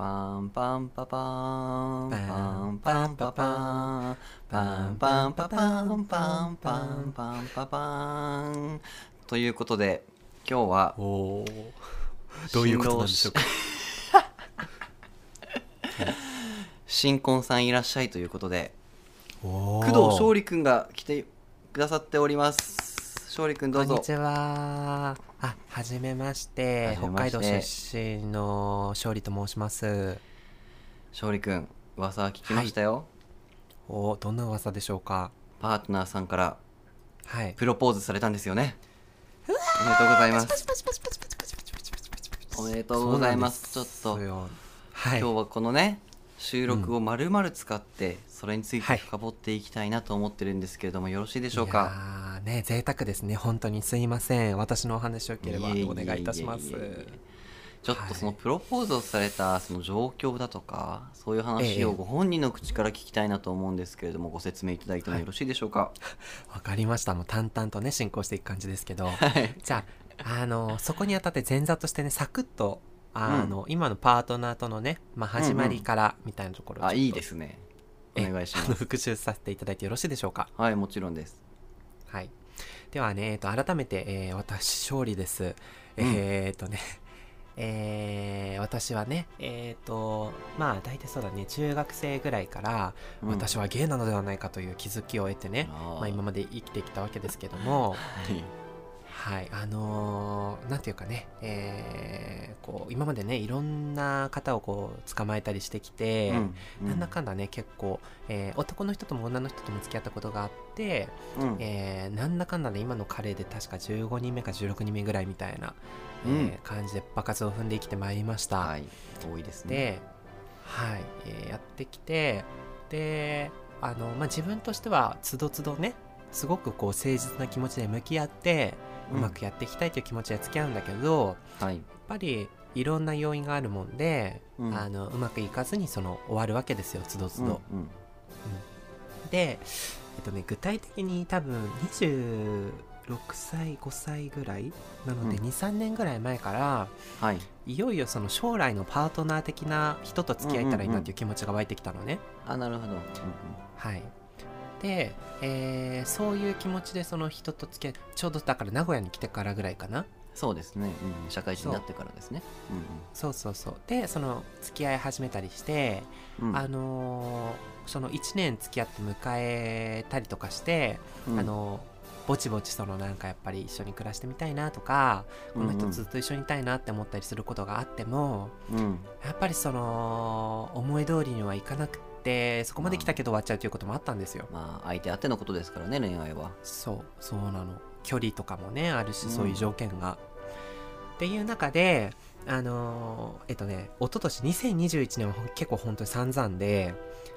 パンパンパパーンパンパンパパーンパンパンパパーンパンパンパンパパーンということで今日はおおどういうことなんでしょうか？新婚さんいらっしゃいということで工藤勝利くんが来てくださっております勝利くんどうぞ。こんにちは。あはじめまして。はじめまして。北海道出身の勝利と申します。勝利くん噂は聞きましたよ、おどんな噂でしょうか？パートナーさんからはい。プロポーズされたんですよね。おめでとうございます。おめでとうございます。ちょっと。はい。今日はこのね収録を丸々使ってそれについはい。て深掘っていきたいなと思ってるんですけれどもよろしいでしょうか？いやーね贅沢ですね。本当にすいません。私のお話よければお願いいたします。ちょっとそのプロポーズをされたその状況だとかそういう話をええ。ご本人の口から聞きたいなと思うんですけれどもご説明いただいてもよろしいでしょうか？わかりました。もう淡々とね進行していく感じですけど。はい。じゃああのそこにあたって前座としてねサクッとあの、今のパートナーとのね、まあ、始まりからみたいなところをちょっとあいいですねお願いします。復習させていただいてよろしいでしょうか？はいもちろんです。はい。ではね、えっと、改めて、えー私勝利です。えーっとね えー私はねえーっとまあ大体そうだね中学生ぐらいから、うん。私はゲイなのではないかという気づきを得てね、あー。まあ、今まで生きてきたわけですけどもはいはいあのーなんていうかね、えーこう今までねいろんな方をこう捕まえたりしてきて、うんなんだかんだね結構、えー男の人とも女の人とも付き合ったことがあって、うん。えーなんだかんだね今の彼で確か15人目か16人目ぐらいみたいな、うん。えー感じで場数を踏んで生きてまいりました、はい多いですね。で、はいえーやってきてであの、まあ、自分としてはつどつどねすごくこう誠実な気持ちで向き合って、うまくやっていきたいという気持ちで付き合うんだけどやっはいぱりいろんな要因があるもんで、うん。あのうまくいかずにその終わるわけですよつどつど。うんうん。で、えっとね、具体的に多分26歳5歳ぐらいなのでうん。23年ぐらい前からはい。いよいよその将来のパートナー的な人と付き合えたらいいなっていう気持ちが湧いてきたのね。あなるほど、うんうん。はいで、えーそういう気持ちでその人と付き合いちょうどだから名古屋に来てからぐらいかな。そうですね、うん、社会人になってからですね。そうそうそう。でその付き合い始めたりして、うん。うんあのーその1年付き合って迎えたりとかして、うん。あのぼちぼちそのなんかやっぱり一緒に暮らしてみたいなとかこの人ずっと一緒にいたいなって思ったりすることがあっても、うん。やっぱりその思い通りにはいかなくってそこまで来たけど終わっちゃうということもあったんですよ。まあ相手あってのことですからね恋愛は。そうそうなの。距離とかもねあるしうんそういう条件が。っていう中であのーえっとね一昨年2021年は結構本当に散々で、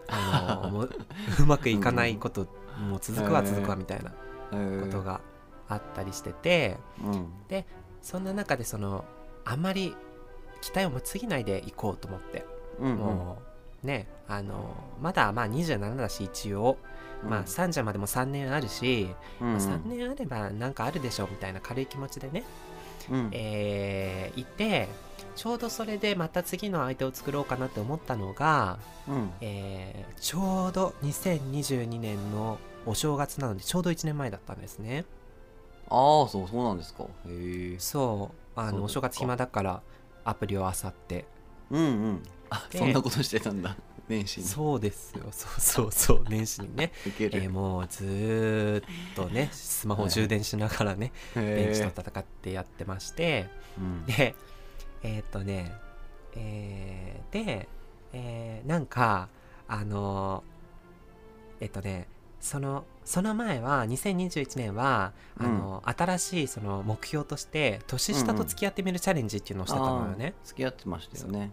あのーもう うまくいかないこと、もう続くわ続くわみたいなこことがあったりしてて、うん。そんな中でそのあんまり期待を持ちすぎないでいこうと思って、うんうん。もうねあのまだまあ27だし一応、まあ30までも3年あるし、うん。うんまあ、3年あればなんかあるでしょうみたいな軽い気持ちでね、うん。えーいてちょうどそれでまた次の相手を作ろうかなって思ったのが、うん。えーちょうど2022年のお正月なのでちょうど1年前だったんですね。ああそうそうなんですか。へえそう。あのお正月暇だからアプリを漁って。うんうんそんなことしてたんだ。年始に。そうですよ。そうそうそう年始にね、えーもうずーっとねスマホを充電しながらね電池へと戦ってやってまして、うん。でえーっとねえーで、えーなんかあのえっとねそのその前は2021年はあの、新しいその目標として年下と付き合ってみるチャレンジっていうのをしてたのよね、あー付き合ってましたよね。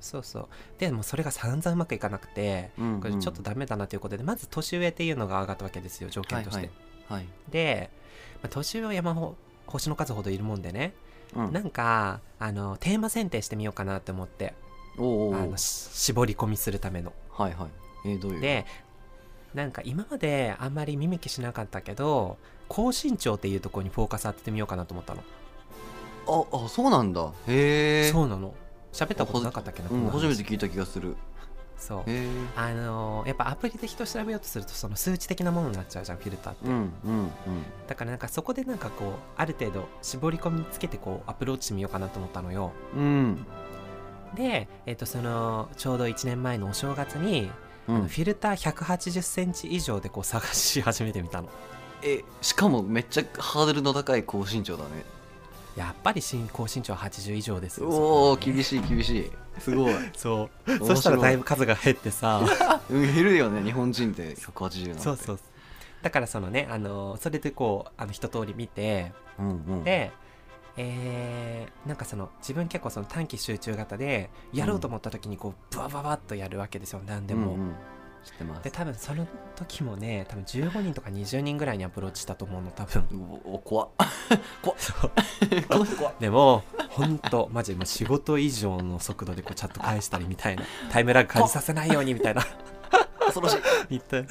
そうそう。でもそれが散々うまくいかなくてうんうん。これちょっとダメだなということで、まず年上っていうのが上がったわけですよ条件として、はい。はいで、まあ年上は山ほ星の数ほどいるもんでね、うん。なんかあのテーマ選定してみようかなって思っておうおう。あのし絞り込みするための。はいはい。えーどういう？でなんか今まであんまり見向きしなかったけど高身長っていうところにフォーカス当ててみようかなと思ったの、ああそうなんだ。へえ。そうなの。喋ったことなかったっけな、うん、初めて聞いた気がする。そう。あのーやっぱアプリで人を調べようとするとその数値的なものになっちゃうじゃんフィルターって、うんうんうん。だからなんかそこでなんかこうある程度絞り込みつけてこうアプローチしてみようかなと思ったのよ。うん。で、えっとそのちょうど1年前のお正月に、うん。フィルター1 8 0センチ以上でこう探し始めてみたの。えしかもめっちゃハードルの高い高身長だね。やっぱり新高身長80以上ですよおおね。厳しい厳しい。すごい。そう。そしたらだいぶ数が減ってさ。うん減るよね日本人って180なんて。そうそう。だからそのねあのそれでこうあの一通り見てうんうん。でえーなんかその自分結構その短期集中型でやろうと思った時にこうブワババッとやるわけですよ。何でも、うんうん。知ってます。で多分その時もね多分15人とか20人ぐらいにアプローチしたと思うの多分。おお 怖っ。怖っ。でも本当マジもう仕事以上の速度でこうチャット返したりみたいな タイムラグ感じさせないようにみたいな。恐ろしい。みたいな。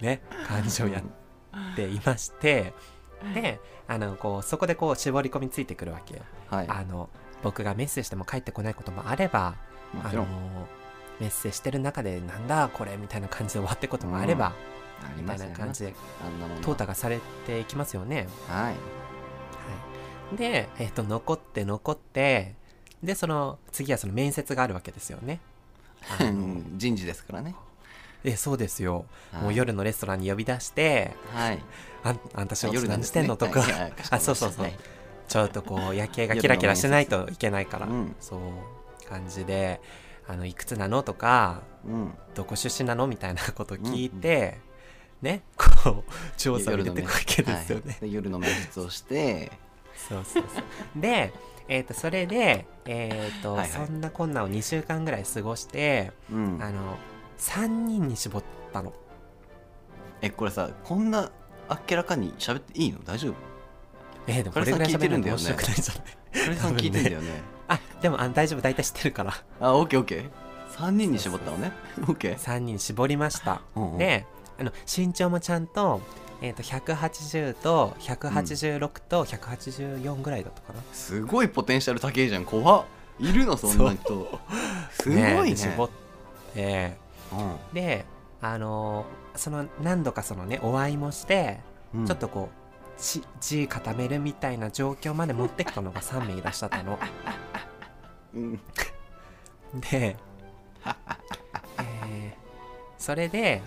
ね感じをやっていましてであのこうそこでこう絞り込みついてくるわけよ。はい。あの僕がメッセージしても返ってこないこともあればあのメッセージしてる中でなんだこれみたいな感じで終わってくこともあれば、ありみたいな感じで淘汰がされていきますよね。はい。はい、で、えっと残って残ってでその次はその面接があるわけですよね。人事ですからねえそうですよ、はい。もう夜のレストランに呼び出してはい「あんあんた仕事何してんの?」とか、はいはいかしこまりましたあそうそうそう。はいちょっとこう夜景がキラキラしてないといけないから、うん。そう感じであの「いくつなの?」とかうん「どこ出身なの?」みたいなことを聞いて、ねこう調査を入れていくわけですよね。夜の面接をして。そうそうそう。で、えー、とそれで、えーとそんなこんなを2週間ぐらい過ごしてうん。あの3人に絞ったの。えこれさこんなあっけらかに喋っていいの？大丈夫？えー、でもこれぐらい喋るの面白くないじゃない？これさん聞いてんだよね。あでもあ大丈夫。大体知ってるから。あオッケーオッケー。3人に絞ったのね？オッケー。3人絞りました。うんうん。であの身長もちゃんと,、えー、と180と186と184ぐらいだったかな。すごいポテンシャル高いじゃん。怖っ。いるの？そんな人。すごいね。で絞ってうん。であのーその何度かそのねお会いもして、うん。ちょっとこうち字固めるみたいな状況まで持ってきたのが 3名いらっしゃったの。うん。で、えーそれで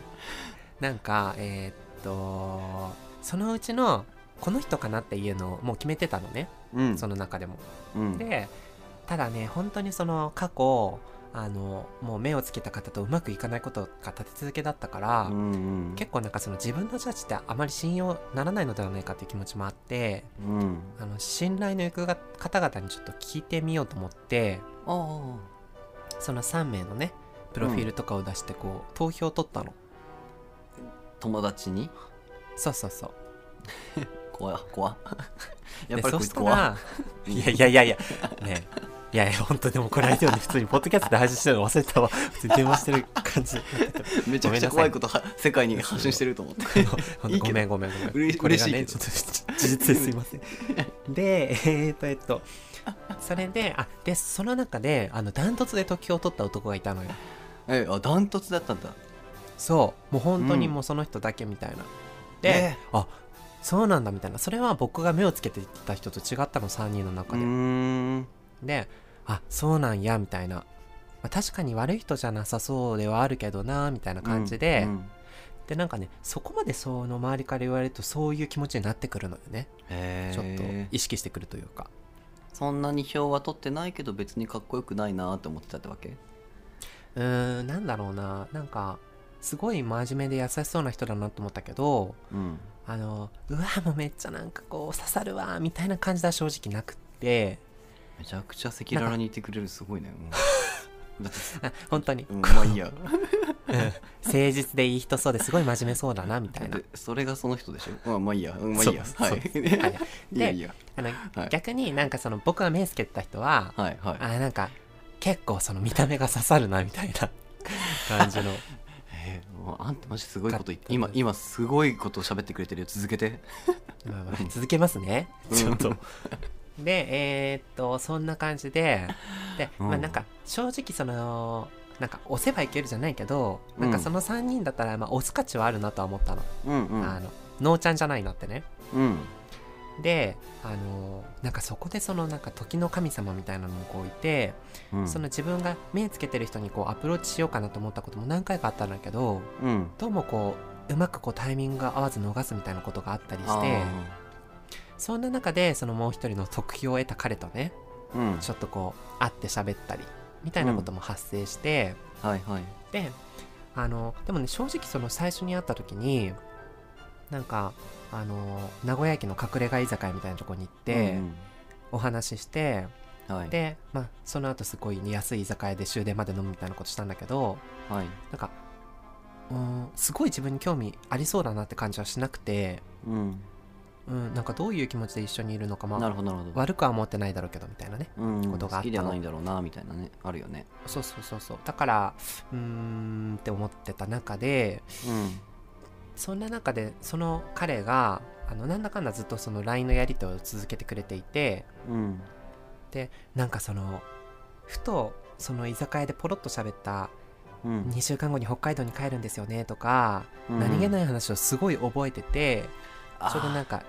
なんかえーっとそのうちのこの人かなっていうのをもう決めてたのね。うん。その中でも。うん。でただね本当にその過去あのもう目をつけた方とうまくいかないことが立て続けだったから、うんうん。結構なんかその自分のジャッジってあまり信用ならないのではないかっていう気持ちもあってうん。あの信頼の行くが方々にちょっと聞いてみようと思ってその3名のねプロフィールとかを出してこう、投票を取ったの。友達に？そうそうそう。怖い怖っやっでぱり怖い。やいやいやいやねいやいや本当でもこれ相手よね普通にポッドキャストで配信してるの忘れてたわ。普通に電話してる感じ。めちゃくちゃ怖いことは世界に発信してると思って。ごめんごめんごめん嬉しこれがねちょっと事実ですいません。でえっとえっとそれであでその中であのダントツで時を取った男がいたのよ。えあダントツだったんだ。そう。もう本当にうん。もうその人だけみたいな、で、えあそうなんだみたいな。それは僕が目をつけていた人と違ったの3人のう中で、であそうなんやみたいな、まあ、確かに悪い人じゃなさそうではあるけどなみたいな感じで、うんでなんかねそこまでその周りから言われるとそういう気持ちになってくるのよね。へちょっとえ意識してくるというか。そんなに票は取ってないけど別にかっこよくないなって思ってたってわけ？うーんなんだろうな。なんかすごい真面目で優しそうな人だなと思ったけどうん。あのうわもうめっちゃなんかこう刺さるわみたいな感じは正直なくってめちゃくちゃ赤裸々に言ってくれるすごいね。うん。だってあ本当に、うんまあいいや。うん。誠実でいい人そうですごい真面目そうだなみたいな。でそれがその人でしょ？まあまあいいや。うんまあいいや。そうはい。はい。やいや。あの、はい。逆になんかその僕が目つけてた人は、はいはい。あなんか結構その見た目が刺さるなみたいな。感じの。えーもうあんたマジすごいこと言ってか今今すごいことを喋ってくれてるよ。続けて。まあまあ続けますね。うん。ちょっと でえーっとそんな感じで。で、うん。まあなんか正直そのなんか押せばいけるじゃないけど、なんかその3人だったらまあ押す価値はあるなとは思ったの、うんうん。あのノーちゃんじゃないなってね。うん。であのなんかそこでそのなんか時の神様みたいなのもこういて、うん。その自分が目つけてる人にこうアプローチしようかなと思ったことも何回かあったんだけどうん。どうもこううまくこうタイミングが合わず逃すみたいなことがあったりしてそんな中でそのもう一人の得票を得た彼とねうん。ちょっとこう会って喋ったりみたいなことも発生して、はいはい。であのでもね正直その最初に会った時になんかあの名古屋駅の隠れ家居酒屋みたいなとこに行って、うんお話ししてうんはい。で、まあ、その後すごい安い居酒屋で終電まで飲むみたいなことしたんだけどはい。なんかうんすごい自分に興味ありそうだなって感じはしなくて、うんうん、なんかどういう気持ちで一緒にいるのかまあなるほどなるほど。悪くは思ってないだろうけどみたいなねうんことがあったの。好きではないんだろうなみたいなねあるよね。そうそうそうそう。だからうーんって思ってた中でうん。そんな中でその彼があのなんだかんだずっとその LINE のやり取りを続けてくれていてうん。でなんかそのふとその居酒屋でポロッと喋ったうん。2週間後に北海道に帰るんですよねとか、うん。何気ない話をすごい覚えててあー。ちょうどなんか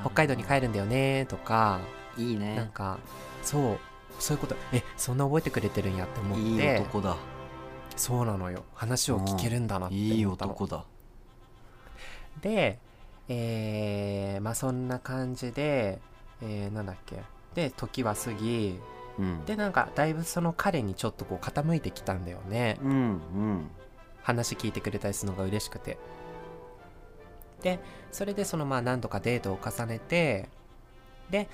ー北海道に帰るんだよねとかいいなんねかそうそういうこと。えそんな覚えてくれてるんやって思って。いい男だ。そうなのよ。話を聞けるんだなっていい思ったの。男だ。でえー、まあそんな感じで、えー、なんだっけ。で時は過ぎ。うん。でなんかだいぶその彼にちょっとこう傾いてきたんだよね。うんうん。話聞いてくれたりするのが嬉しくてでそれでそのまあ何度かデートを重ねてで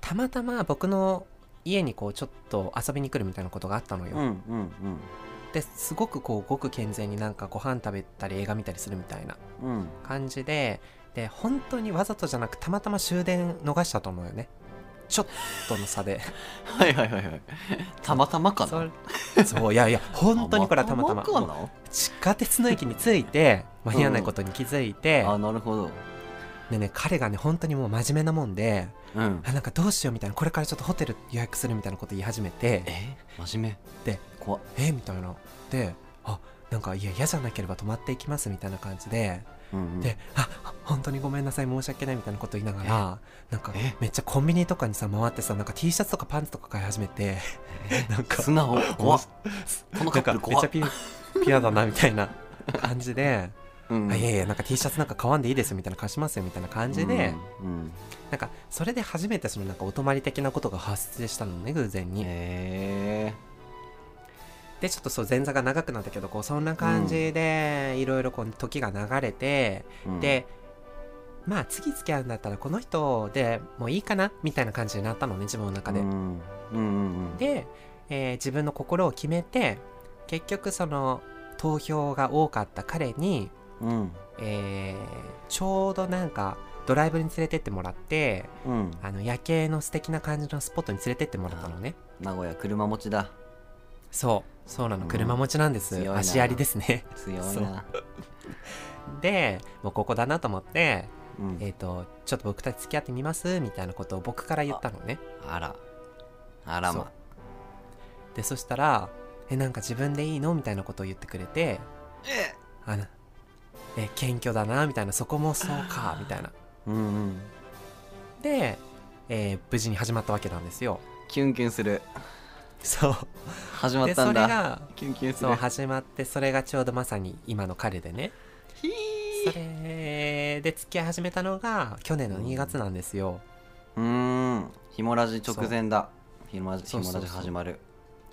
たまたま僕の家にこうちょっと遊びに来るみたいなことがあったのよ、うんうんですごくこうごく健全になんかご飯食べたり映画見たりするみたいなうんうん。感じでで本当にわざとじゃなくたまたま終電逃したと思うよねちょっとの差で。はいはいはいはい。たまたまかそなれ。そういやいや本当にこれはたまたま。地下鉄の駅に着いて間に合わないことに気づいて、あなるほど。でね彼がね本当にもう真面目なもんでうん。あなんかどうしようみたいなこれからちょっとホテル予約するみたいなこと言い始めて。え？真面目？で怖っ。え？みたいな。であなんかいや嫌じゃなければ泊まっていきますみたいな感じでうんうん。で、あ本当にごめんなさい申し訳ないみたいなこと言いながらなんかえめっちゃコンビニとかにさ回ってさなんか T シャツとかパンツとか買い始めて なんか素直。怖っ。このカップめっちゃピピュアだなみたいな感じで、うん。あいやいやなんか T シャツなんか買わんでいいですよみたいな貸しますよみたいな感じで、うんなんかそれで初めてそのなんかお泊まり的なことが発生したのね偶然うんに、へでちょっとそう前座が長くなったけどこうそんな感じでいろいろこう時が流れて、えでまあ次付き合うんだったらこの人でもういいかなみたいな感じになったのね自分の中で、うん。うんうんうん。で、えー自分の心を決めて結局その投票が多かった彼に、うん。えーちょうどなんかドライブに連れてってもらってうん。あの夜景の素敵な感じのスポットに連れてってもらったのね。名古屋車持ちだ。そうそうなの。うん。車持ちなんです、強いな。足ありですね。強いそう。なでもうここだなと思って、うん。えっ、とちょっと僕たち付き合ってみます？みたいなことを僕から言ったのね。あら。あらまでそしたら「えなんか自分でいいの?」みたいなことを言ってくれてえあのえ謙虚だな？みたいな。そこもそうか？みたいな。うんうん。で、えー無事に始まったわけなんですよ。キュンキュンするそう。始まったんだ。れがキュンキュンすそうる始まってそれがちょうどまさに今の彼でね。ひそれで付き合い始めたのが去年の2月なんですよ。ーうーん。ひもラジ直前だ。ひもラジ始まる。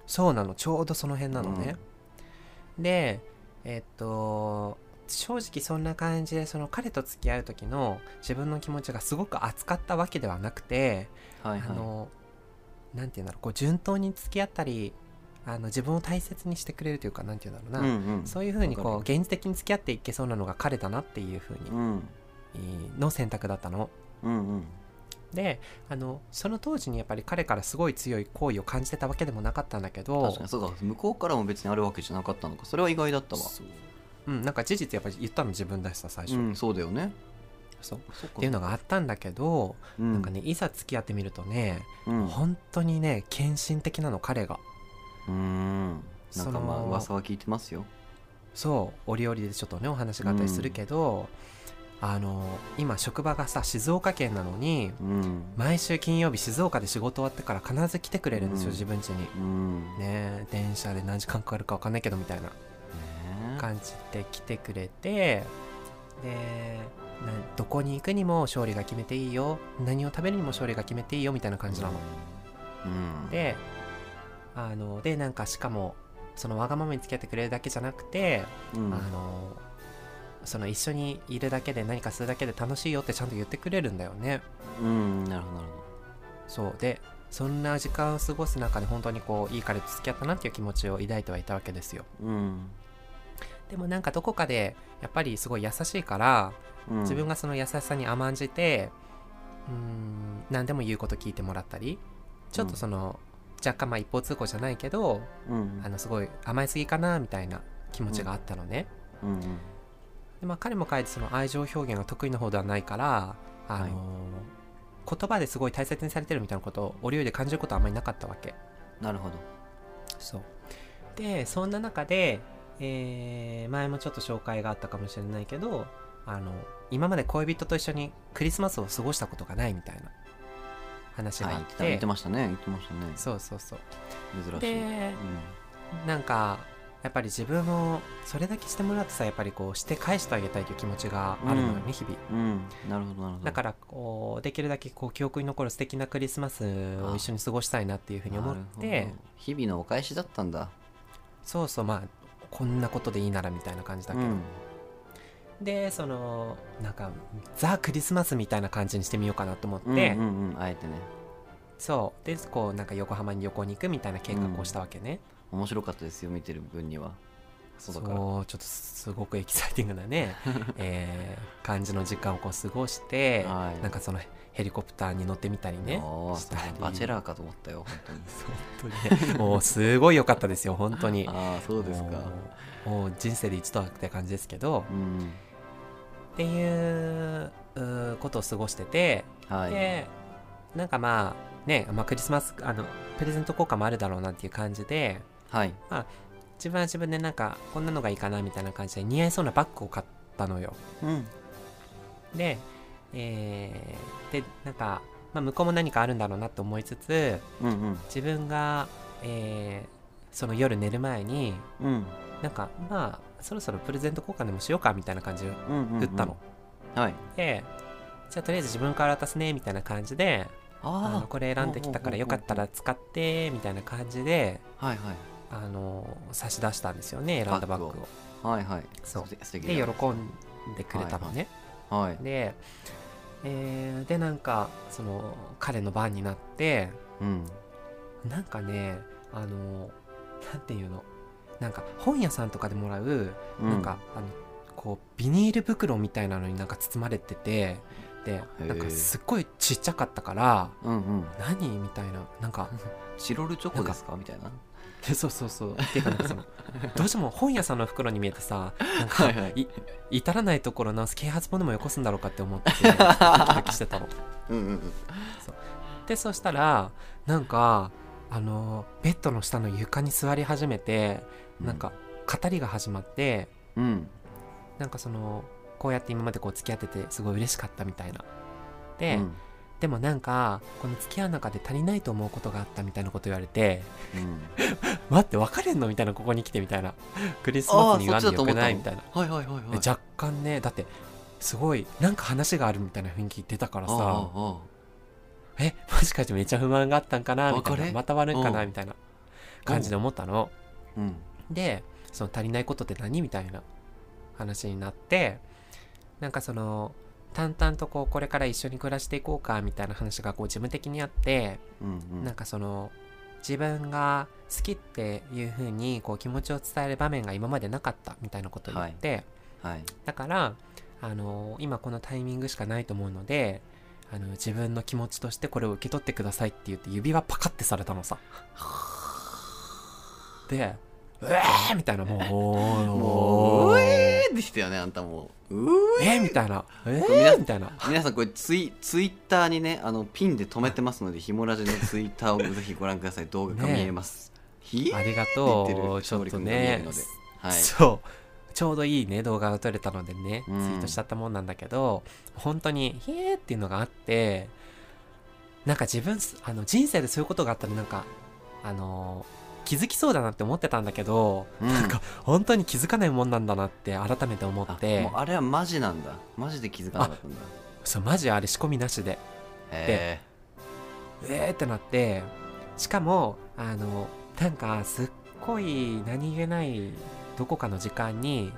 そうなの。ちょうどその辺なのね、でえっと正直そんな感じでその彼と付き合う時の自分の気持ちがすごく熱かったわけではなくて、はいはい。あのなんていうんだろうこう順当に付き合ったりあの自分を大切にしてくれるというかなんていうんだろうな、うんうん。そういうふうにこう現実的に付き合っていけそうなのが彼だなっていうふうにん。えーの選択だったの。うんうん。であのその当時にやっぱり彼からすごい強い好意を感じてたわけでもなかったんだけど確かにそうか向こうからも別にあるわけじゃなかったのかそれは意外だったわ。うん、なんか事実やっぱり言ったの自分だしさ最初、うんそうだよねそう。そっていうのがあったんだけど、うん。なんかねいざ付き合ってみるとね、うん。本当にね献身的なの彼が。うん。なかまあの噂は聞いてますよ。そう。折々でちょっとねお話があったりするけど、あの今職場がさ静岡県なのにうん。毎週金曜日静岡で仕事終わってから必ず来てくれるんですよ、うん。自分家に。うん。ねね電車で何時間かかるか分かんないけどみたいなえ感じで来てくれてでなどこに行くにも勝利が決めていいよ。何を食べるにも勝利が決めていいよみたいな感じなの、うん。であのでなんかしかもそのわがままに付き合ってくれるだけじゃなくて、うん。あのその一緒にいるだけで何かするだけで楽しいよってちゃんと言ってくれるんだよね。うんなるほどなるそう。でそんな時間を過ごす中で本当にこういい彼と付き合ったなっていう気持ちを抱いてはいたわけですよ。ほどうん。でもなんかどこかでやっぱりすごい優しいからうん。自分がその優しさに甘んじてうーん何でも言うこと聞いてもらったりちょっとその、若干まあ一方通行じゃないけどうん。あのすごい甘えすぎかなみたいな気持ちがあったのね、うんうん。でまあ、彼も彼でその愛情表現が得意な方ではないから、あのー言葉ですごい大切にされてるみたいなことを折々で感じることはあんまりなかったわけ。なるほど。そう。でそんな中で、えー前もちょっと紹介があったかもしれないけどあの今まで恋人と一緒にクリスマスを過ごしたことがないみたいな話がはいあっ、て。た言っててましたね言ってましたね。そうそうそう。珍しい。でなんかやっぱり自分をそれだけしてもらってさやっぱりこうして返してあげたいという気持ちがあるのよね、うん。日々。うん。うんなるほどなるほど。だからこうできるだけこう記憶に残る素敵なクリスマスを一緒に過ごしたいなっていうふうに思って日々のお返しだったんだ。そうそうまあこんなことでいいならみたいな感じだけど、うんでそのなんかザ・クリスマスみたいな感じにしてみようかなと思って、うんうんうんあえてね。そう。でこうなんか横浜に旅行に行くみたいな計画をしたわけね、面白かったですよ見てる分には。そうちょっとすごくエキサイティングなね、えー感じの時間をこう過ごして、はい。なんかそのヘリコプターに乗ってみたりね。たり。バチェラーかと思ったよ本当に。本当にねもうすごい良かったですよ本当に。ああそうですか。もうもう人生で一度はって感じですけど。うんっていうことを過ごしてて、はい。でなんかまあね、まあ、クリスマスあのプレゼント効果もあるだろうなっていう感じではい。自分は自分でなんかこんなのがいいかなみたいな感じで似合いそうなバッグを買ったのよ。うん。で,、えーでなんか、まあ、向こうも何かあるんだろうなと思いつつうんうん。自分が、えーその夜寝る前にうん。なんかまあそろそろプレゼント交換でもしようかみたいな感じで振ったの、はい。でじゃあとりあえず自分から渡すねみたいな感じであのあこれ選んできたからよかったら使ってみたいな感じであはいはい。あの差し出したんですよね選んだバッグを。はいはい。そう。でだ喜んでくれたのね、はい。で、えーでなんかその彼の番になってうん。なんかねあのなんていうの？なんか本屋さんとかでもらう、なんかあのこうビニール袋みたいなのになんか包まれててでなんかすっごいちっちゃかったからうんうん。何みたいななんかチロルチョコですか？みたいな。でそうそうそう。っていうかなんかそのどうしても本屋さんの袋に見えてさなんかはいはい。い至らないところの啓発本でもよこすんだろうかって思って ドキドキしてたの。うんうんうん。でそしたらなんかあのベッドの下の床に座り始めてなんか語りが始まってうん。なんかそのこうやって今までこう付き合っててすごい嬉しかったみたいな。で、うん。でもなんかこの付き合う中で足りないと思うことがあったみたいなこと言われてうん。待って別れんのみたいなここに来てみたいな。クリスマスに言わんでよくないみたいな。はいはいはいはい。で若干ねだってすごいなんか話があるみたいな雰囲気出たからさ。あえもしかしてめっちゃ不満があったんかなみたいな。また悪いんかなうん。みたいな感じで思ったの。あうんでその足りないことって何みたいな話になってなんかその淡々とこうこれから一緒に暮らしていこうかみたいな話がこう事務的にあってうんうん。なんかその自分が好きっていう風にこう気持ちを伝える場面が今までなかったみたいなことを言って、はい。だからあの今このタイミングしかないと思うのであの自分の気持ちとしてこれを受け取ってくださいって言って指輪パカってされたのさ。でうえーみたいなもう。もううえーでしたよねあんたもう。うーえみたいな。えー、みたいな。皆さんこれツイツイッターにねあのピンで止めてますのでひもラジのツイッターを ぜひご覧ください。動画が見えます、ひえ。ありがとう。ちょっとね。はい。そう。ちょうどいいね動画が撮れたのでね、うん。ツイートしちゃったもんなんだけど本当に「ひえ」っていうのがあってなんか自分あの人生でそういうことがあったらなんかあの気づきそうだなって思ってたんだけど、うん。なんか本当に気づかないもんなんだなって改めて思あって。あれはマジなんだ。マジで気づかなかったんだ。そうマジあれ仕込みなしで。へえーってなってしかもあのなんかすっごい何気ないどこかの時間に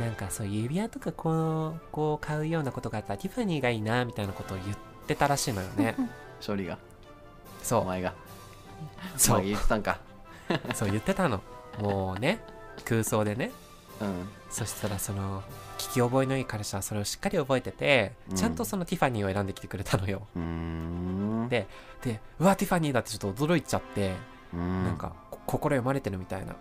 えなんかそう指輪とかこうこう買うようなことがあったらティファニーがいいなみたいなことを言ってたらしいのよね。勝利が。そう。お前が。おそう言ってたんか そう言ってたの。もうね空想でね。うん。そしたらその聞き覚えのいい彼氏はそれをしっかり覚えてて、うん。ちゃんとそのティファニーを選んできてくれたのよ。うーん。ででうわティファニーだってちょっと驚いちゃって、うん。なんかこ心読まれてるみたいな。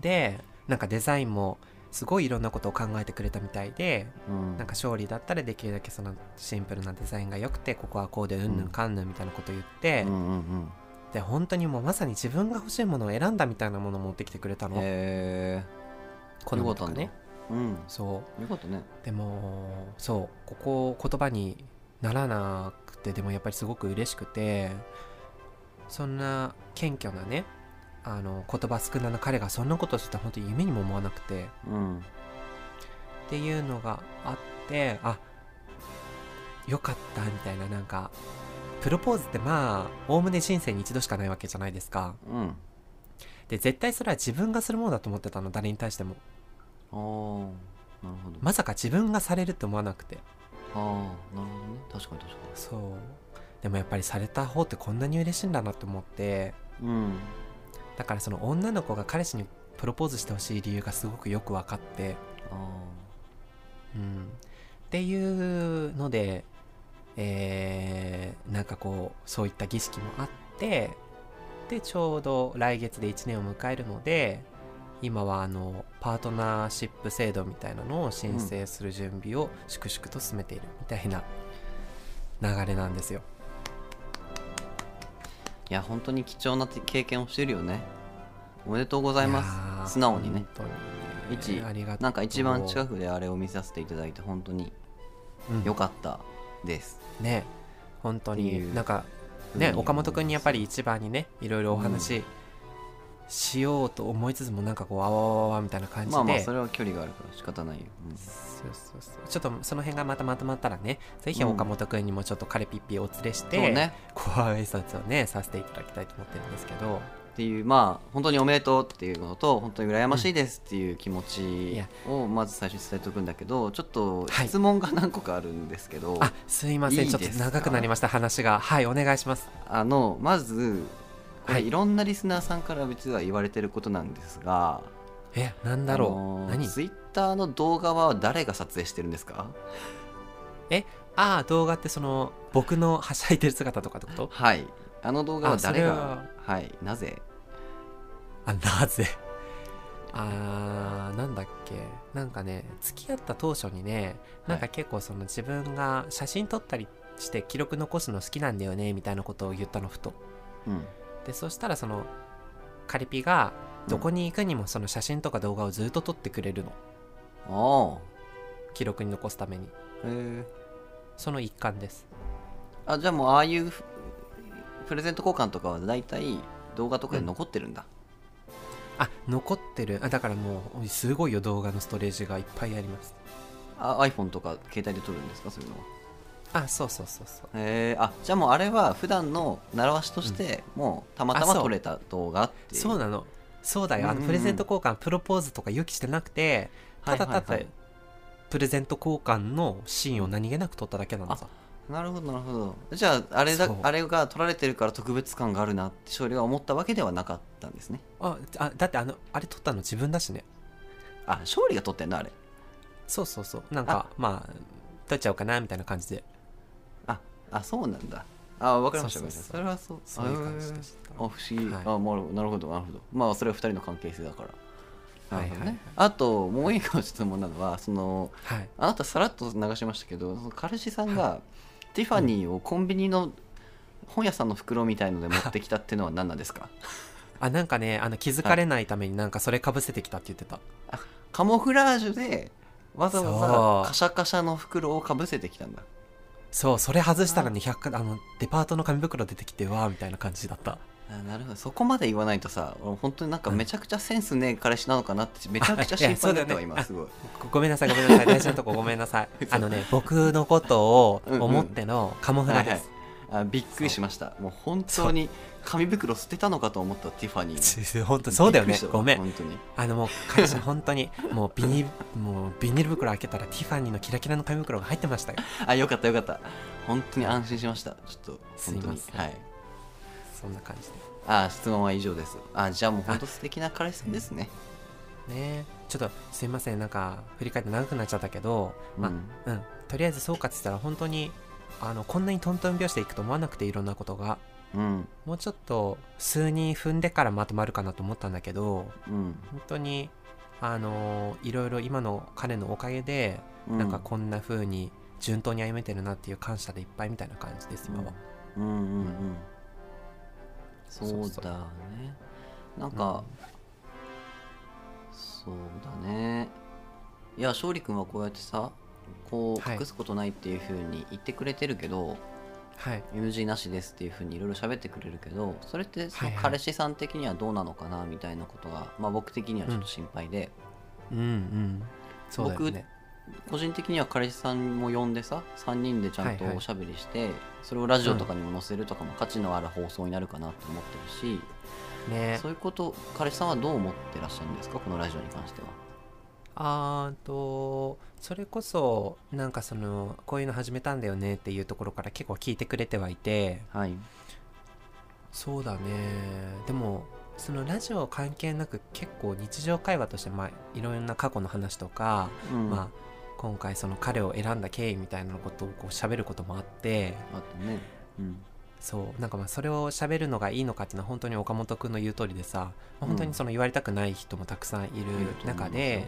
でなんかデザインもすごいいろんなことを考えてくれたみたいでうん。なんか勝利だったらできるだけそのシンプルなデザインが良くてここはこうでうんぬんかんぬんみたいなことを言って、うんうんで本当にもうまさに自分が欲しいものを選んだみたいなものを持ってきてくれたうんのへ好みとかね。えうん。そよかったね。うでもそう。ここ言葉にならなくてでもやっぱりすごく嬉しくてそんな謙虚なねあの言葉少なな彼がそんなことをしてた本当に夢にも思わなくて。うん。っていうのがあってあよかったみたいななんかプロポーズってまあおおむね人生に一度しかないわけじゃないですか。うん。で絶対それは自分がするものだと思ってたの誰に対しても。ああなるほど。まさか自分がされるって思わなくて。ああなるほどね。確かに確かそう。でもやっぱりされた方ってこんなに嬉しいんだなって思って。にうん。だからその女の子が彼氏にプロポーズしてほしい理由がすごくよく分かって。あうん。っていうのでえーなんかこうそういった儀式もあってでちょうど来月で1年を迎えるので今はあのパートナーシップ制度みたいなのを申請する準備を粛々と進めているみたいな流れなんですよ。いや本当に貴重な経験をしてるよね。おめでとうございます。素直にね。一ありがなんか一番近くであれを見させていただいて本当にうん。良かったです、ね。本当になんかねうん。岡本君にやっぱり一番にねいろいろお話しようと思いつつもなんかこうあわわわわみたいな感じで、まあまあそれは距離があるから仕方ないよ、そうそうそう。ちょっとその辺がまたまとまったらねぜひうん。岡本君にもちょっと彼ピッピお連れして、うんね。ご挨拶をねさせていただきたいと思ってるんですけどっていうまあ本当におめでとうっていうのと本当に羨ましいですっていう気持いちや。をまず最初に伝えておくんだけどちょっとはい。質問が何個かあるんですけど、あすいません。ちょっと長くなりました話が。はいお願いします。あのまずこはい。れいろんなリスナーさんから実は言われてることなんですが、えなんだろう、何？ツイッターの動画は誰が撮影してるんですか？ああ動画ってその僕のはしゃいでる姿とかってこと？はいあの動画は誰が？は。はいなぜ？あなぜ？あーなんだっけ？なんかね付き合った当初にねなんか結構その自分が写真撮ったりして記録残すの好きなんだよねみたいなことを言ったのふと。うん。でそしたらそのカリピがどこに行くにもその写真とか動画をずっと撮ってくれるの。あ記録に残すために。あへえ。その一環です。あじゃあもうああいうふプレゼント交換とかは大体動画とかで残ってるんだ、あ残ってる。あだからもうすごいよ動画のストレージがいっぱいあります。あ iPhone とか携帯で撮るんですか？そういうのは。あそうそうそうそう。へえあじゃあもうあれは普段の習わしとして、もうたまたま撮れた動画っていう。そうなの。そうだよ、あうんうん。うんのプレゼント交換プロポーズとか予期してなくてただただはい。はいはいプレゼント交換のシーンを何気なく撮っただけなのさなるほどなるほど。じゃああれだそう。あれが撮られてるから特別感があるなって勝利が思ったわけではなかったんですね。ああだってあのあれ撮ったの自分だしね。あ勝利が撮ってんのあれ。そうそうそう。なんかまあ撮っちゃおうかなみたいな感じで。ああそうなんだ。あわかりましたわかりました。そうそうそれはそうそういう感じでしたあ不思議、はい。あまあなるほどなるほど。まあそれは二人の関係性だから。なるほどね、はいはいあともう一個質問なのはそのはい。あなたさらっと流しましたけどその彼氏さんが、ティファニーをコンビニの本屋さんの袋みたいので持ってきたっていうのは何なんですか？あなんかねあの気づかれないためになんかそれかぶせてきたって言ってた、カモフラージュでわざわざカシャカシャの袋をかぶせてきたんだ。そうそれ外したらねあのデパートの紙袋出てきてわーみたいな感じだったあなるほど。そこまで言わないとさ俺本当になんかめちゃくちゃセンスねえ彼氏なのかなってめちゃくちゃ心配だったわ今す。ごい。ごごめんなさいごめんなさい。大事なとこごめんなさい。あのね僕のことを思ってのカモフラです、あびっくりしました。もう本当に紙袋捨てたのかと思ったティファニー。本当そうだよね。ごめん。本当に。あのもう会社本当に もうビニもうビニール袋開けたらティファニーのキラキラの紙袋が入ってましたよ。あよかったよかった。本当に安心しました。ちょっとすい本当ません。にはいそんな感じあ質問は以上です。あじゃあもう本当素敵な彼氏さんですね。でねちょっとすいません。なんか振り返って長くなっちゃったけど、まあうん。うんとりあえず総括したら本当にあのこんなにトントン拍子でいくと思わなくていろんなことがうん。もうちょっと数人踏んでからまとまるかなと思ったんだけどうん。本当にあのいろいろ今の彼のおかげで、うん。なんかこんな風に順当に歩めてるなっていう感謝でいっぱいみたいな感じです今は、うん。うんうんそうそうそうだね。なんか、そうだね。いや勝利君はこうやってさこはい。う隠すことないっていうふうに言ってくれてるけど、はい。NG なしですっていうふうにいろいろ喋ってくれるけどそれってその彼氏さん的にはどうなのかなみたいなことが、まあ、僕的にはちょっと心配で、うんうん。そうだよね個人的には彼氏さんも呼んでさ3人でちゃんとはいはい。おしゃべりして、それをラジオとかにも載せるとかも価値のある放送になるかなと思ってるし、ね。そういうこと彼氏さんはどう思ってらっしゃるんですか？このラジオに関しては。あーとそれこそなんかそのこういうの始めたんだよねっていうところから結構聞いてくれてはいてはい、そうだね。でもそのラジオ関係なく結構日常会話としてまあいろんな過去の話とか、うん。まあ今回その彼を選んだ経緯みたいなことをこう喋ることもあってあとね、うん。そう。なんかまあそれを喋るのがいいのかっていうのは本当に岡本君の言う通りでさ、まあ本当にその言われたくない人もたくさんいる中で、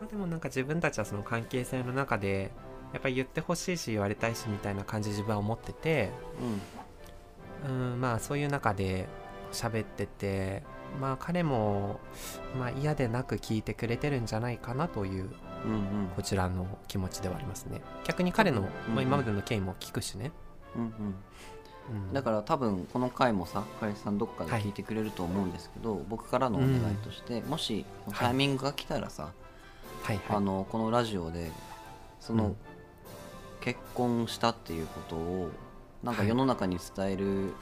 まあでもなんか自分たちはその関係性の中でやっぱり言ってほしいし言われたいしみたいな感じ自分は思っててうん。まあそういう中で喋っててまあ彼も、まあ、嫌でなく聞いてくれてるんじゃないかなといううんうんこちらの気持ちではありますね。逆に彼の、うんまあ、今までの経緯も聞くしね、うんうん。うん、だから多分この回もさ彼氏さんどっかで聞いてくれると思うんですけど、僕からのお願いとして、もしタイミングが来たらさ、はいはい。あのこのラジオでその、うん結婚したっていうことをなんかはい世の中に伝える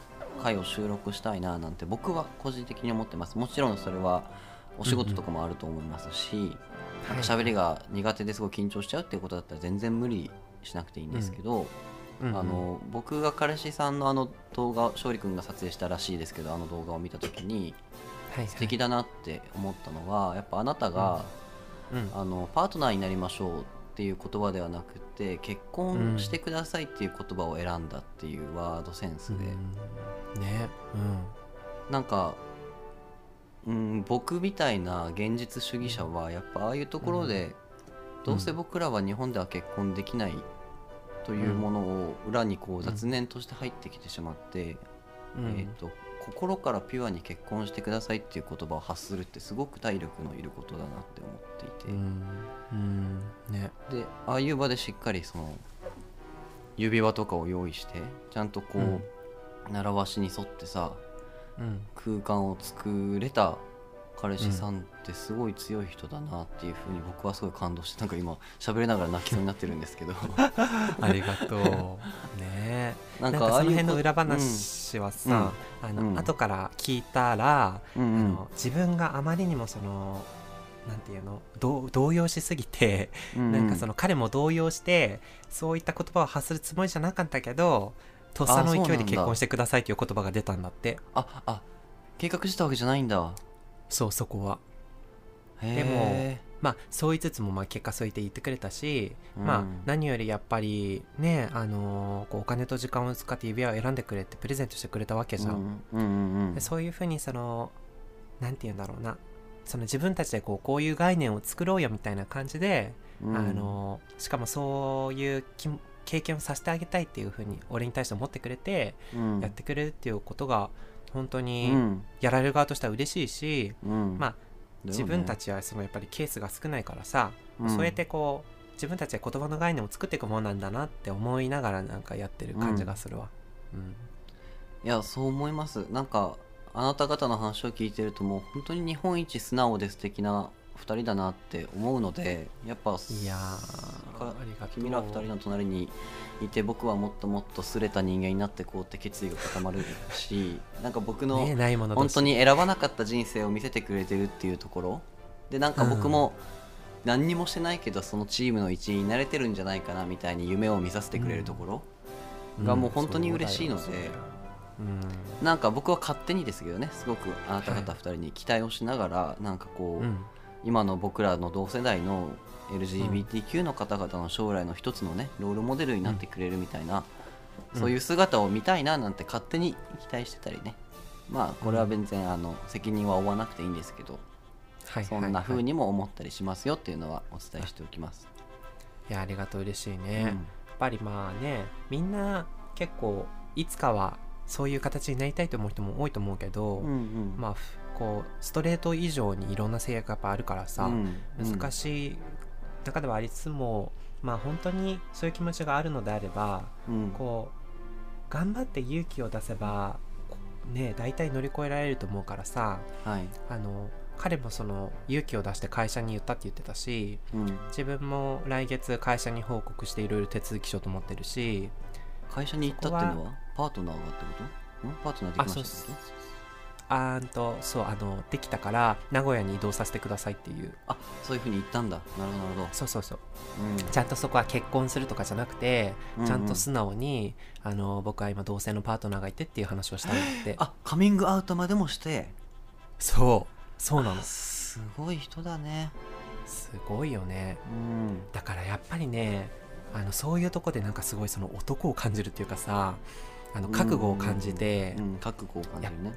回を収録したいななんて僕は個人的に思ってます。もちろんそれはお仕事とかもあると思いますし、なんか喋りが苦手ですごい緊張しちゃうっていうことだったら全然無理しなくていいんですけど、うん。うんあの僕が彼氏さんのあの動画勝利君が撮影したらしいですけどあの動画を見た時に素敵だなって思ったのはやっぱあなたが、うん。あのパートナーになりましょうっていう言葉ではなくて結婚してくださいっていう言葉を選んだっていうワードセンスで、うん。ね。なんか、うん、僕みたいな現実主義者はやっぱああいうところで、どうせ僕らは日本では結婚できないというものを裏にこう雑念として入ってきてしまって、えー、と心からピュアに結婚してくださいっていう言葉を発するってすごく体力のいることだなって思っていて。うん。うん。ね。でああいう場でしっかりその指輪とかを用意してちゃんとこう、うん。習わしに沿ってさうん空間を作れた彼氏さんってすごい強い人だなっていうふうに僕はすごい感動してなんか今喋りながら泣きそうになってるんですけど。ありがとう。ねな なんんかその辺の裏話はさ、あのうん。後から聞いたら、うんうん。あの自分があまりにもそのなんていうのどう動揺しすぎて、うんうん。なんかその彼も動揺してそういった言葉を発するつもりじゃなかったけどとっさの勢いで結婚してくださいっていう言葉が出たんだって。ああ計画したわけじゃないんだ。そうそこは。へでもえまあそう言いつつもまあ結果そう言って言ってくれたし、うん。まあ何よりやっぱりねあのーお金と時間を使って指輪を選んでくれてプレゼントしてくれたわけじゃん、うんうんうんそういうふうにそのなんて言うんだろうな。その自分たちでこうこういう概念を作ろうよみたいな感じで、うん。あのしかもそういうき経験をさせてあげたいっていうふうに俺に対して思ってくれてうん。やってくれるっていうことが本当うにん。やられる側としては嬉しいし、うん。まあ自分たちはそのやっぱりケースが少ないからさ、うん。そうやってこう自分たちで言葉の概念を作っていくものなんだなって思いながらなんかやってる感じがするわ。うん。いやそう思います。なんかあなた方の話を聞いてるともう本当に日本一素直で素敵な2人だなって思うのでやっぱいや君ら2人の隣にいて僕はもっともっとすれた人間になってこうって決意が固まるし なんか僕のねないものだし。本当に選ばなかった人生を見せてくれてるっていうところ。でなんか僕も何にもしてないけどそのチームの一員になれてるんじゃないかなみたいに夢を見させてくれるところ、がもう本当に嬉しいのでそうん。なんか僕は勝手にですけどねすごくあなた方2人に期待をしながら、なんかこう、うん今の僕らの同世代の LGBTQ の方々の将来の一つのねロールモデルになってくれるみたいな、うん。そういう姿を見たいななんて勝手に期待してたりね。まあこれは全然あの責任は負わなくていいんですけど、はいそんな風はいにも思ったりしますよっていうのはお伝えしておきます。いやありがとう嬉しいね、うん。やっぱりまあねみんな結構いつかはそういう形になりたいと思う人も多いと思うけど、うんうん。まあふこうストレート以上にいろんな制約がやっぱあるからさ、うん難しい中ではありつつもまあ本当にそういう気持ちがあるのであればうん。こう頑張って勇気を出せばこね大体乗り越えられると思うからさはい。あの彼もその勇気を出して会社に言ったって言ってたしうん、自分も来月会社に報告していろいろ手続きしようと思ってるし会社に行ったっていうのはパートナーがってこと？ん？パートナーできましたってこあーんとそうあのできたから名古屋に移動させてくださいっていう。とあそういうふうに言ったんだ。なるほどなるほそうそうそう。ど、ちゃんとそこは結婚するとかじゃなくて、うんちゃんと素直にあの僕は今同性のパートナーがいてっていう話をしたんだってあカミングアウトまでもして。そう。そうなの。あすごい人だね。すごいよね。うん。だからやっぱりねあのそういうとこでなんかすごいその男を感じるっていうかさあの覚悟を感じて、うん、覚悟を感じるね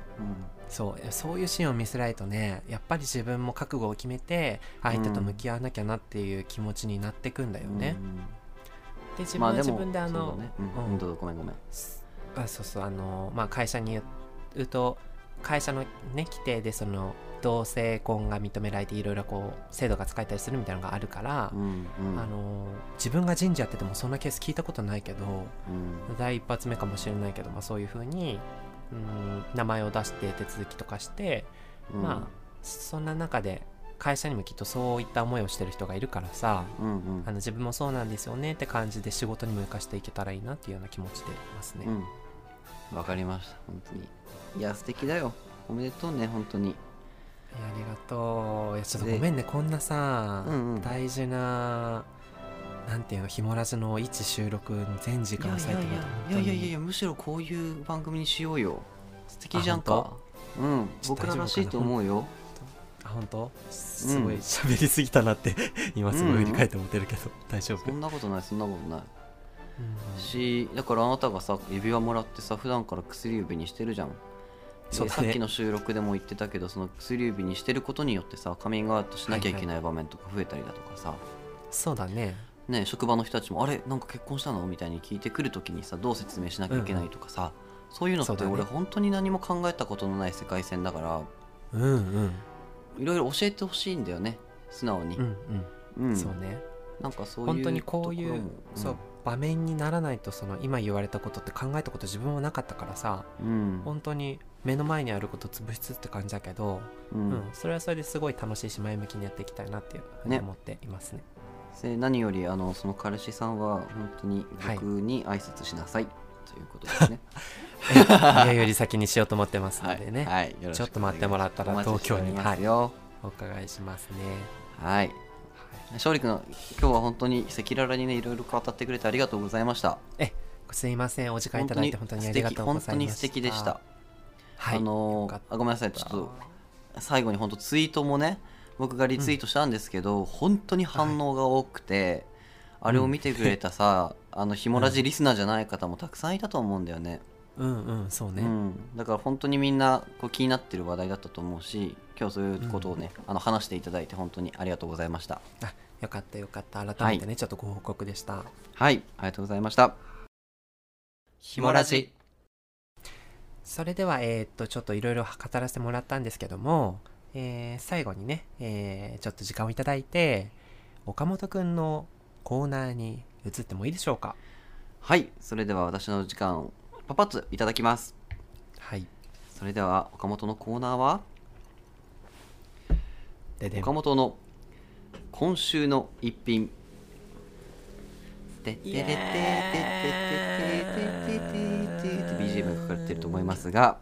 そうそういうシーンを見せられるとねやっぱり自分も覚悟を決めて相手と向き合わなきゃなっていう気持ちになってくんだようんね、うん。で自分は自分であのねうんうん。うん。どうぞごめんごめん。あそうそうあのまあ会社に言うと会社のね規定でその同性婚が認められていろいろこう制度が使えたりするみたいなのがあるから、うんうん。あの自分が人事やっててもそんなケース聞いたことないけどうん。第一発目かもしれないけど、まあ、そういうふうにうん名前を出して手続きとかして、うん。まあそんな中で会社にもきっとそういった思いをしてる人がいるからさうんうん。あの自分もそうなんですよねって感じで仕事にも生かしていけたらいいなっていうような気持ちでいますね。うん。わかりました本当に。いや素敵だよ。おめでとうね本当に。ありがとう。いやちょっとでごめんねこんなさ、うんうん。大事ななんていうのひもラジの一収録全時間割いてくれてやいやいやいやむしろこういう番組にしようよ。素敵じゃんか。うんちょっと僕ららしいと思うよ。あ本当？すごい喋りすぎたなって、今すごい振り返って思ってるけど、大丈夫？そんなことないそんなことない。うん。しだからあなたがさ指輪もらってさ普段から薬指にしてるじゃん。でそうだね。さっきの収録でも言ってたけどその薬指にしてることによってさカミングアウトしなきゃいけない場面とか増えたりだとかさ、そうだねね、職場の人たちも「あれなんか結婚したの?」みたいに聞いてくるときにさどう説明しなきゃいけないとかさ、そういうのって俺本当に何も考えたことのない世界線だからうんうん。いろいろ教えてほしいんだよね素直に。う、んうん、うん。そうね。なんかそういう本当にこういうそう場面にならないとその今言われたことって考えたこと自分もなかったからさうん。本当に目の前にあること潰しつつって感じだけど、ううん。んそれはそれですごい楽しいし前向きにやっていきたいなっていうふうにね思っていますねで何よりあのその彼氏さんは本当にはい。僕に挨拶しなさい、ということですね。家より先にしようと思ってますのでね、はい、よろしくちょっと待ってもらったら東京に。ますよ。お伺いしますね。はい。勝利君今日は本当に赤裸々にねいろいろ語ってくれてありがとうございました。すいません。お時間いただいて本当にありがとうございました。本当に素敵でした、はい。あのあごめんなさい。ちょっと最後に本当ツイートもね僕がリツイートしたんですけど、本当に反応が多くて、あれを見てくれたさ、あのひもラジリスナーじゃない方もたくさんいたと思うんだよね、うんうんそうね、うん、だから本当にみんなこう気になってる話題だったと思うし今日そういうことをね、あの話していただいて本当にありがとうございました。あよかったよかった。改めてね、ちょっとご報告でした。はいありがとうございました。ひもラジ。それではえーっとちょっといろいろ語らせてもらったんですけども、えー最後にね、えーちょっと時間をいただいて岡本くんのコーナーに移ってもいいでしょうか？はいそれでは私の時間をパパッといただきます。はい。それでは岡本のコーナーは？岡本の今週の一品。てってれててててててててて BGM がかかってると思いますが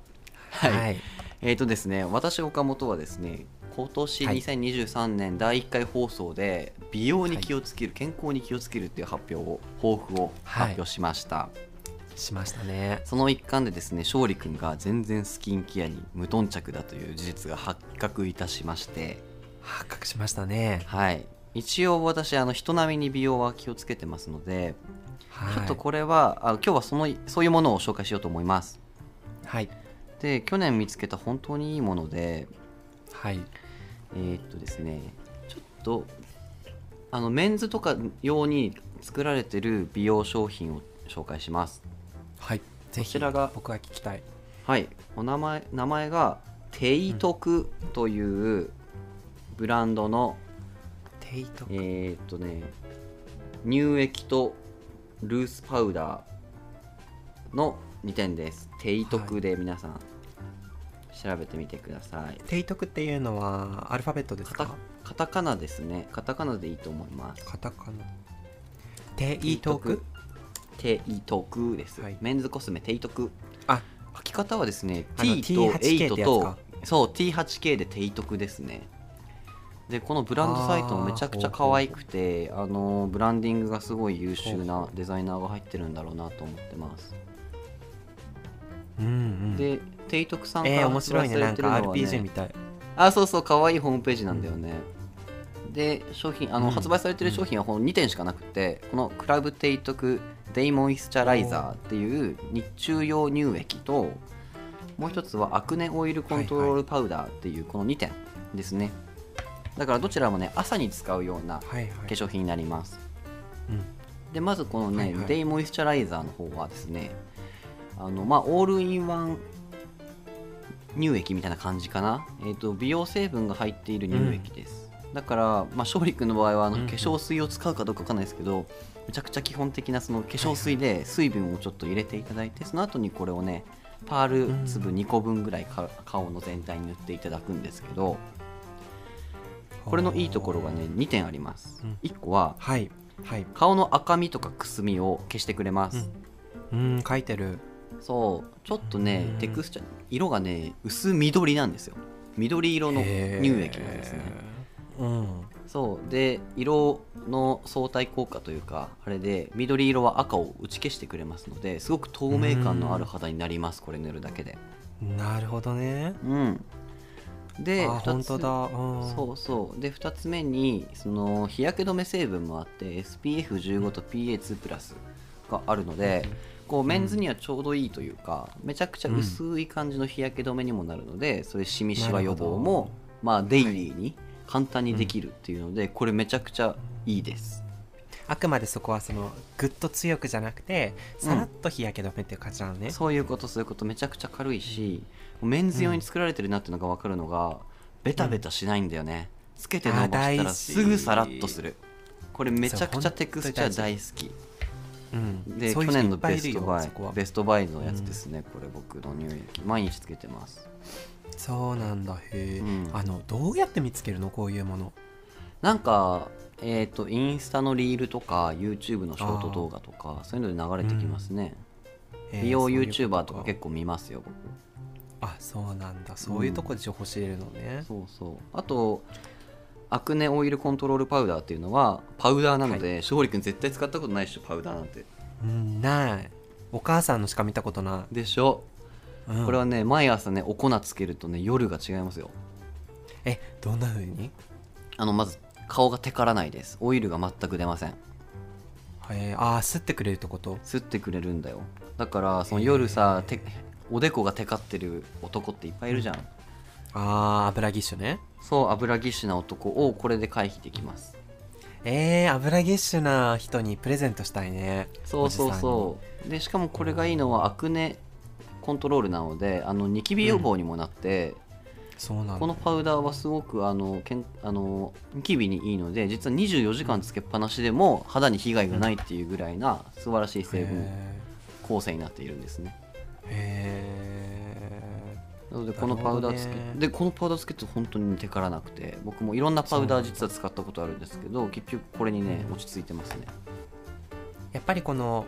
はい、はいえーとですね私岡本はですね今年はい。2023年第1回放送で美容に気をつける、健康に気をつけるっていう発表を抱負を発表しました、しましたね。その一環でですね勝利君が全然スキンケアに無頓着だという事実が発覚いたしまして。発覚しましたね。はい。一応私あの人並みに美容は気をつけてますので、はい。ちょっとこれはあ今日はそのそういうものを紹介しようと思います。はいで去年見つけた本当にいいものではい。えーっとですねちょっとあのメンズとか用に作られてる美容商品を紹介します。はい。こちらが僕は聞きたい。はい。お名前名前がテイトクというブランドの、テイトえーっとね乳液とルースパウダーの2点です。テイトクで皆さん調べてみてください。テイトクっていうのはアルファベットですカタかカタカナですね。カタカナでいいと思います。カタカナ。テイトクテイトクです、はい。メンズコスメテイトクあ。書き方はですねあの T と T8K って8やつとかそう T8K でテイトクですね。でこのブランドサイトもめちゃくちゃ可愛くてあのブランディングがすごい優秀なデザイナーが入ってるんだろうなと思ってます、うんうん。でテイトクさんかえー、ら面白いね。なんか RPG みたい。あそうそう可愛いホームページなんだよね、で商品あの、うん。発売されてる商品はこの2点しかなくてこのクラブテイトクデイモイスチャライザーっていう日中用乳液ともう一つはアクネオイルコントロールパウダーっていうこの2点ですね。だからどちらもね朝に使うようなはいはい。化粧品になります。うん。でまずこのね、はいはい。デイモイスチャライザーの方はですねあのまあオールインワン乳液みたいな感じかな、えー、と美容成分が入っている乳液です、だから、まあ、勝利君の場合はあのうんうん。化粧水を使うかどうかわかんないですけど、めちゃくちゃ基本的なその化粧水で水分をちょっと入れていただいてその後にこれをねパール粒2個分ぐらいか顔の全体に塗っていただくんですけどこれのいいところがね2点あります、うん。1個ははい。はい。顔の赤みとかくすみを消してくれます、うん、うん、書いてるそうちょっとねうん。テクスチャー色がね薄緑なんですよ。緑色の乳液なんですね。うん。そう。で色の相対効果というかあれで緑色は赤を打ち消してくれますのですごく透明感のある肌になりますこれ塗るだけで。なるほどね。うん。で本当だ、うん、そうそう。で2つ目にその日焼け止め成分もあって SPF15 と PA2 プラスがあるので、こうメンズにはちょうどいいというか、めちゃくちゃ薄い感じの日焼け止めにもなるので、それシミシワ予防もほまあデイリーに簡単にできるっていうので、これめちゃくちゃいいです。あくまでそこはそのぐっと強くじゃなくてさらっと日焼け止めっていう感じなのね、そういうことそういうことめちゃくちゃ軽いしメンズ用に作られてるなっていうのが分かるのが、ベタベタしないんだよね、つけて伸ばしたらすぐさらっとする。これめちゃくちゃテクスチャー大好き。うんで去年のベストバイベストバイのやつですね、これ僕の乳液毎日つけてます。そうなんだ。へえ、うん。あのどうやって見つけるの？こういうもの。なんかえっ、とインスタのリールとか YouTube のショート動画とかそういうので流れてきますね、えー美容 YouTuber とか結構見ますよ僕。あそうなんだ。そういうとこで情報仕入れるのね、そうそう。あとアクネオイルコントロールパウダーっていうのはパウダーなので、勝利君絶対使ったことないでしょパウダーなんて。うんない。お母さんのしか見たことなでしょ、い、うん。これはね毎朝ねお粉つけるとね夜が違いますよ。えどんな風に？あのまず顔がテカらないです。オイルが全く出ません。えー、あー吸ってくれるってこと？吸ってくれるんだよ。だだからその夜さておでこがテカってる男っていっぱいいるじゃん、あー油ぎっしゅねそう油ぎっしゅな男をこれで回避できます。えー、油ぎっしゅな人にプレゼントしたいね。そうそうそう。でしかもこれがいいのはアクネコントロールなのであのニキビ予防にもなって、そうなんだ。このパウダーはすごくあのけんあのニキビにいいので実は24時間つけっぱなしでも肌に被害がないっていうぐらいな素晴らしい成分へ構成になっているんですね。ー。へなのでこのパウダーつけ、でこのパウダーつけて本当に手からなくて僕もいろんなパウダー実は使ったことあるんですけど結局これにね落ち着いてますね。ーやっぱりこの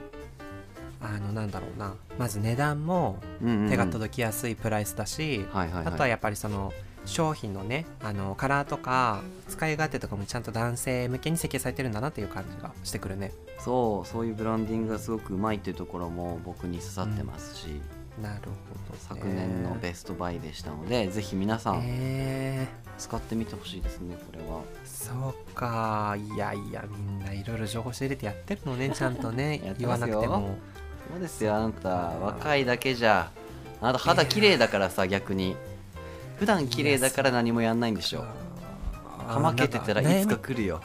あのなんだろうな。まず値段もうんうんうん。手が届きやすいプライスだし、あとはやっぱりその商品のねあのカラーとか使い勝手とかもちゃんと男性向けに設計されてるんだなっていう感じがしてくるね。そうそういうブランディングがすごくうまいっていうところも僕に刺さってますし、なるほど、ね、昨年のベストバイでしたのでぜひ皆さんえ使ってみてほしいですねこれは。ー、そうか。いやいやみんないろいろ情報仕入れてやってるのね ちゃんとね。言わなくても。そうですよ。あなた若いだけじゃあなた肌綺麗だからさ逆に。普段綺麗だから何もやんないんでしょかまけてたらいつか来るよ、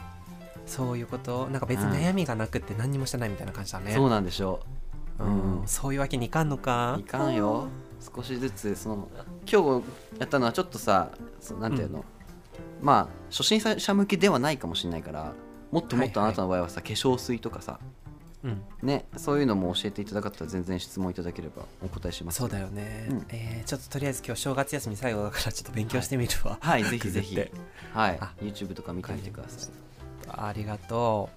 そういうこと。なんか別に悩みがなくって何にもしてないみたいな感じだね。そうなんでしょううん。うんそういうわけにいかんのか？いかんよ。少しずつその今日やったのはちょっとさそうなんていうの、まあ初心者向けではないかもしれないからもっともっとあなたの場合はさ、化粧水とかさうん。ねそういうのも教えていただかったら全然質問いただければお答えします。そうだよね、うん。えーちょっととりあえず今日正月休み最後だからちょっと勉強してみるわ、はいぜひぜひ。くぐって。はい。あ YouTube とか見てみてください。ありがと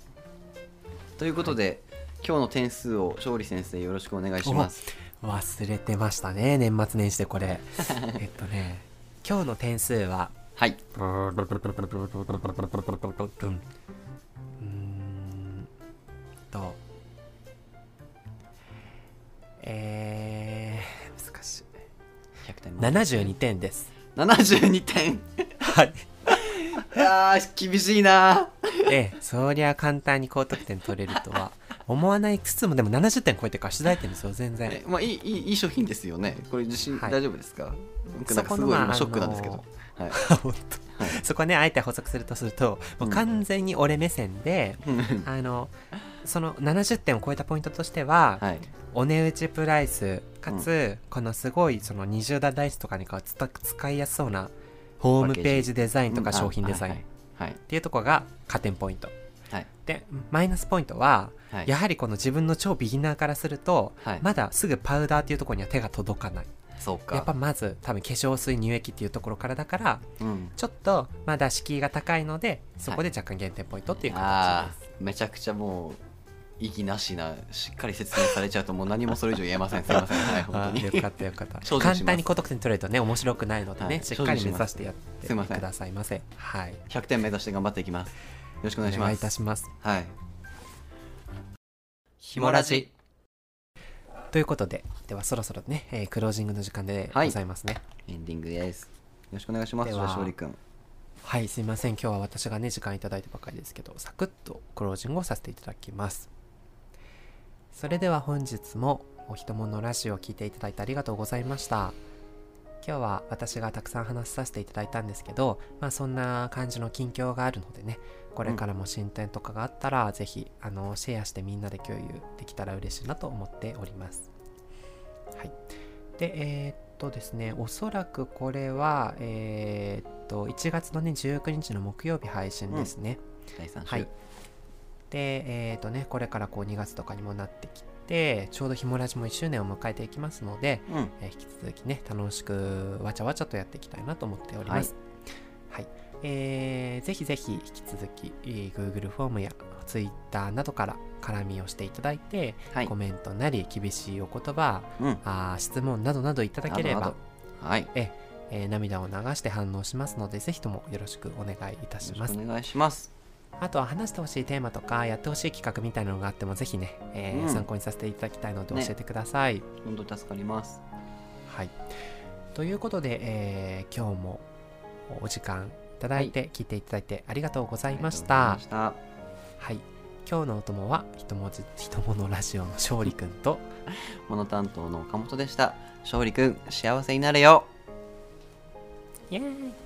ということで、今日の点数を勝利先生よろしくお願いします。う忘れてましたね年末年始でこれ。えっとね今日の点数は？はい。うん。と。えー、難しい。100点72点。です。72点。はい。いやー厳しいな ええそりゃ簡単に高得点取れるとは思わないつつもでも70点超えてるから取材点ですよ全然。えまあいいいいいい商品ですよね。これ自信はい。大丈夫ですか？そこのまあすごい今ショックなんですけど、そこねあえて補足するとするともう完全に俺目線で、あのその70点を超えたポイントとしては、はい。お値打ちプライスかつ、このすごいその20段ダイスとかにかつた使いやすそうなホームページデザインとか商品デザイン。っていうところが加点ポイントはい。でマイナスポイントは、はい。やはりこの自分の超ビギナーからすると、はい。まだすぐパウダーっていうところには手が届かない。そうか。やっぱまず多分化粧水乳液っていうところからだからうん。ちょっとまだ敷居が高いのでそこで若干減点ポイントっていう形あです、ーめちゃくちゃもう意義なしなしっかり説明されちゃうともう何もそれ以上言えません。すいません。はい本当に。よかったよかった。簡単に高得点取れるとね面白くないのでね、はいしっかり目指してやってくださいませ。はい。100点目指して頑張っていきます。よろしくお願いします。お願いいたします。はい。ひもラジということでではそろそろね、えークロージングの時間でございますね。エンディングです。よろしくお願いしますでは。勝利くん。はい、すいません。今日は私がね時間いただいてばかりですけどサクッとクロージングをさせていただきます。それでは本日もおひとものラジオを聞いていただいてありがとうございました今日は私がたくさん話させていただいたんですけどまあそんな感じの近況があるのでねこれからも進展とかがあったら、ぜひあのシェアしてみんなで共有できたら嬉しいなと思っております。はい。でえーっとですねおそらくこれはえーっと1月のね19日の木曜日配信ですね、第3週。はい。でえーっとねこれからこう2月とかにもなってきてちょうどひもラジも1周年を迎えていきますので、うん。えー引き続きね楽しくわちゃわちゃとやっていきたいなと思っております。はい、えーぜひぜひ引き続き、えー Google フォームや Twitter などから絡みをしていただいて、はい。コメントなり厳しいお言葉うん。あー質問などなどいただければはい。よえー涙を流して反応しますのでぜひともよろしくお願いいたします。お願いしますあとは話してほしいテーマとかやってほしい企画みたいなのがあってもぜひね、えーうん。参考にさせていただきたいので教ねえてください、本当に助かります。はい。ということで、えー今日もお時間いただいて聞いていただいてありがとうございました、ありがとうございまはい。今日のお供は一文字一物ラジオの勝利くんと。モノ担当の岡本でした。勝利くん幸せになれよ。イエーイ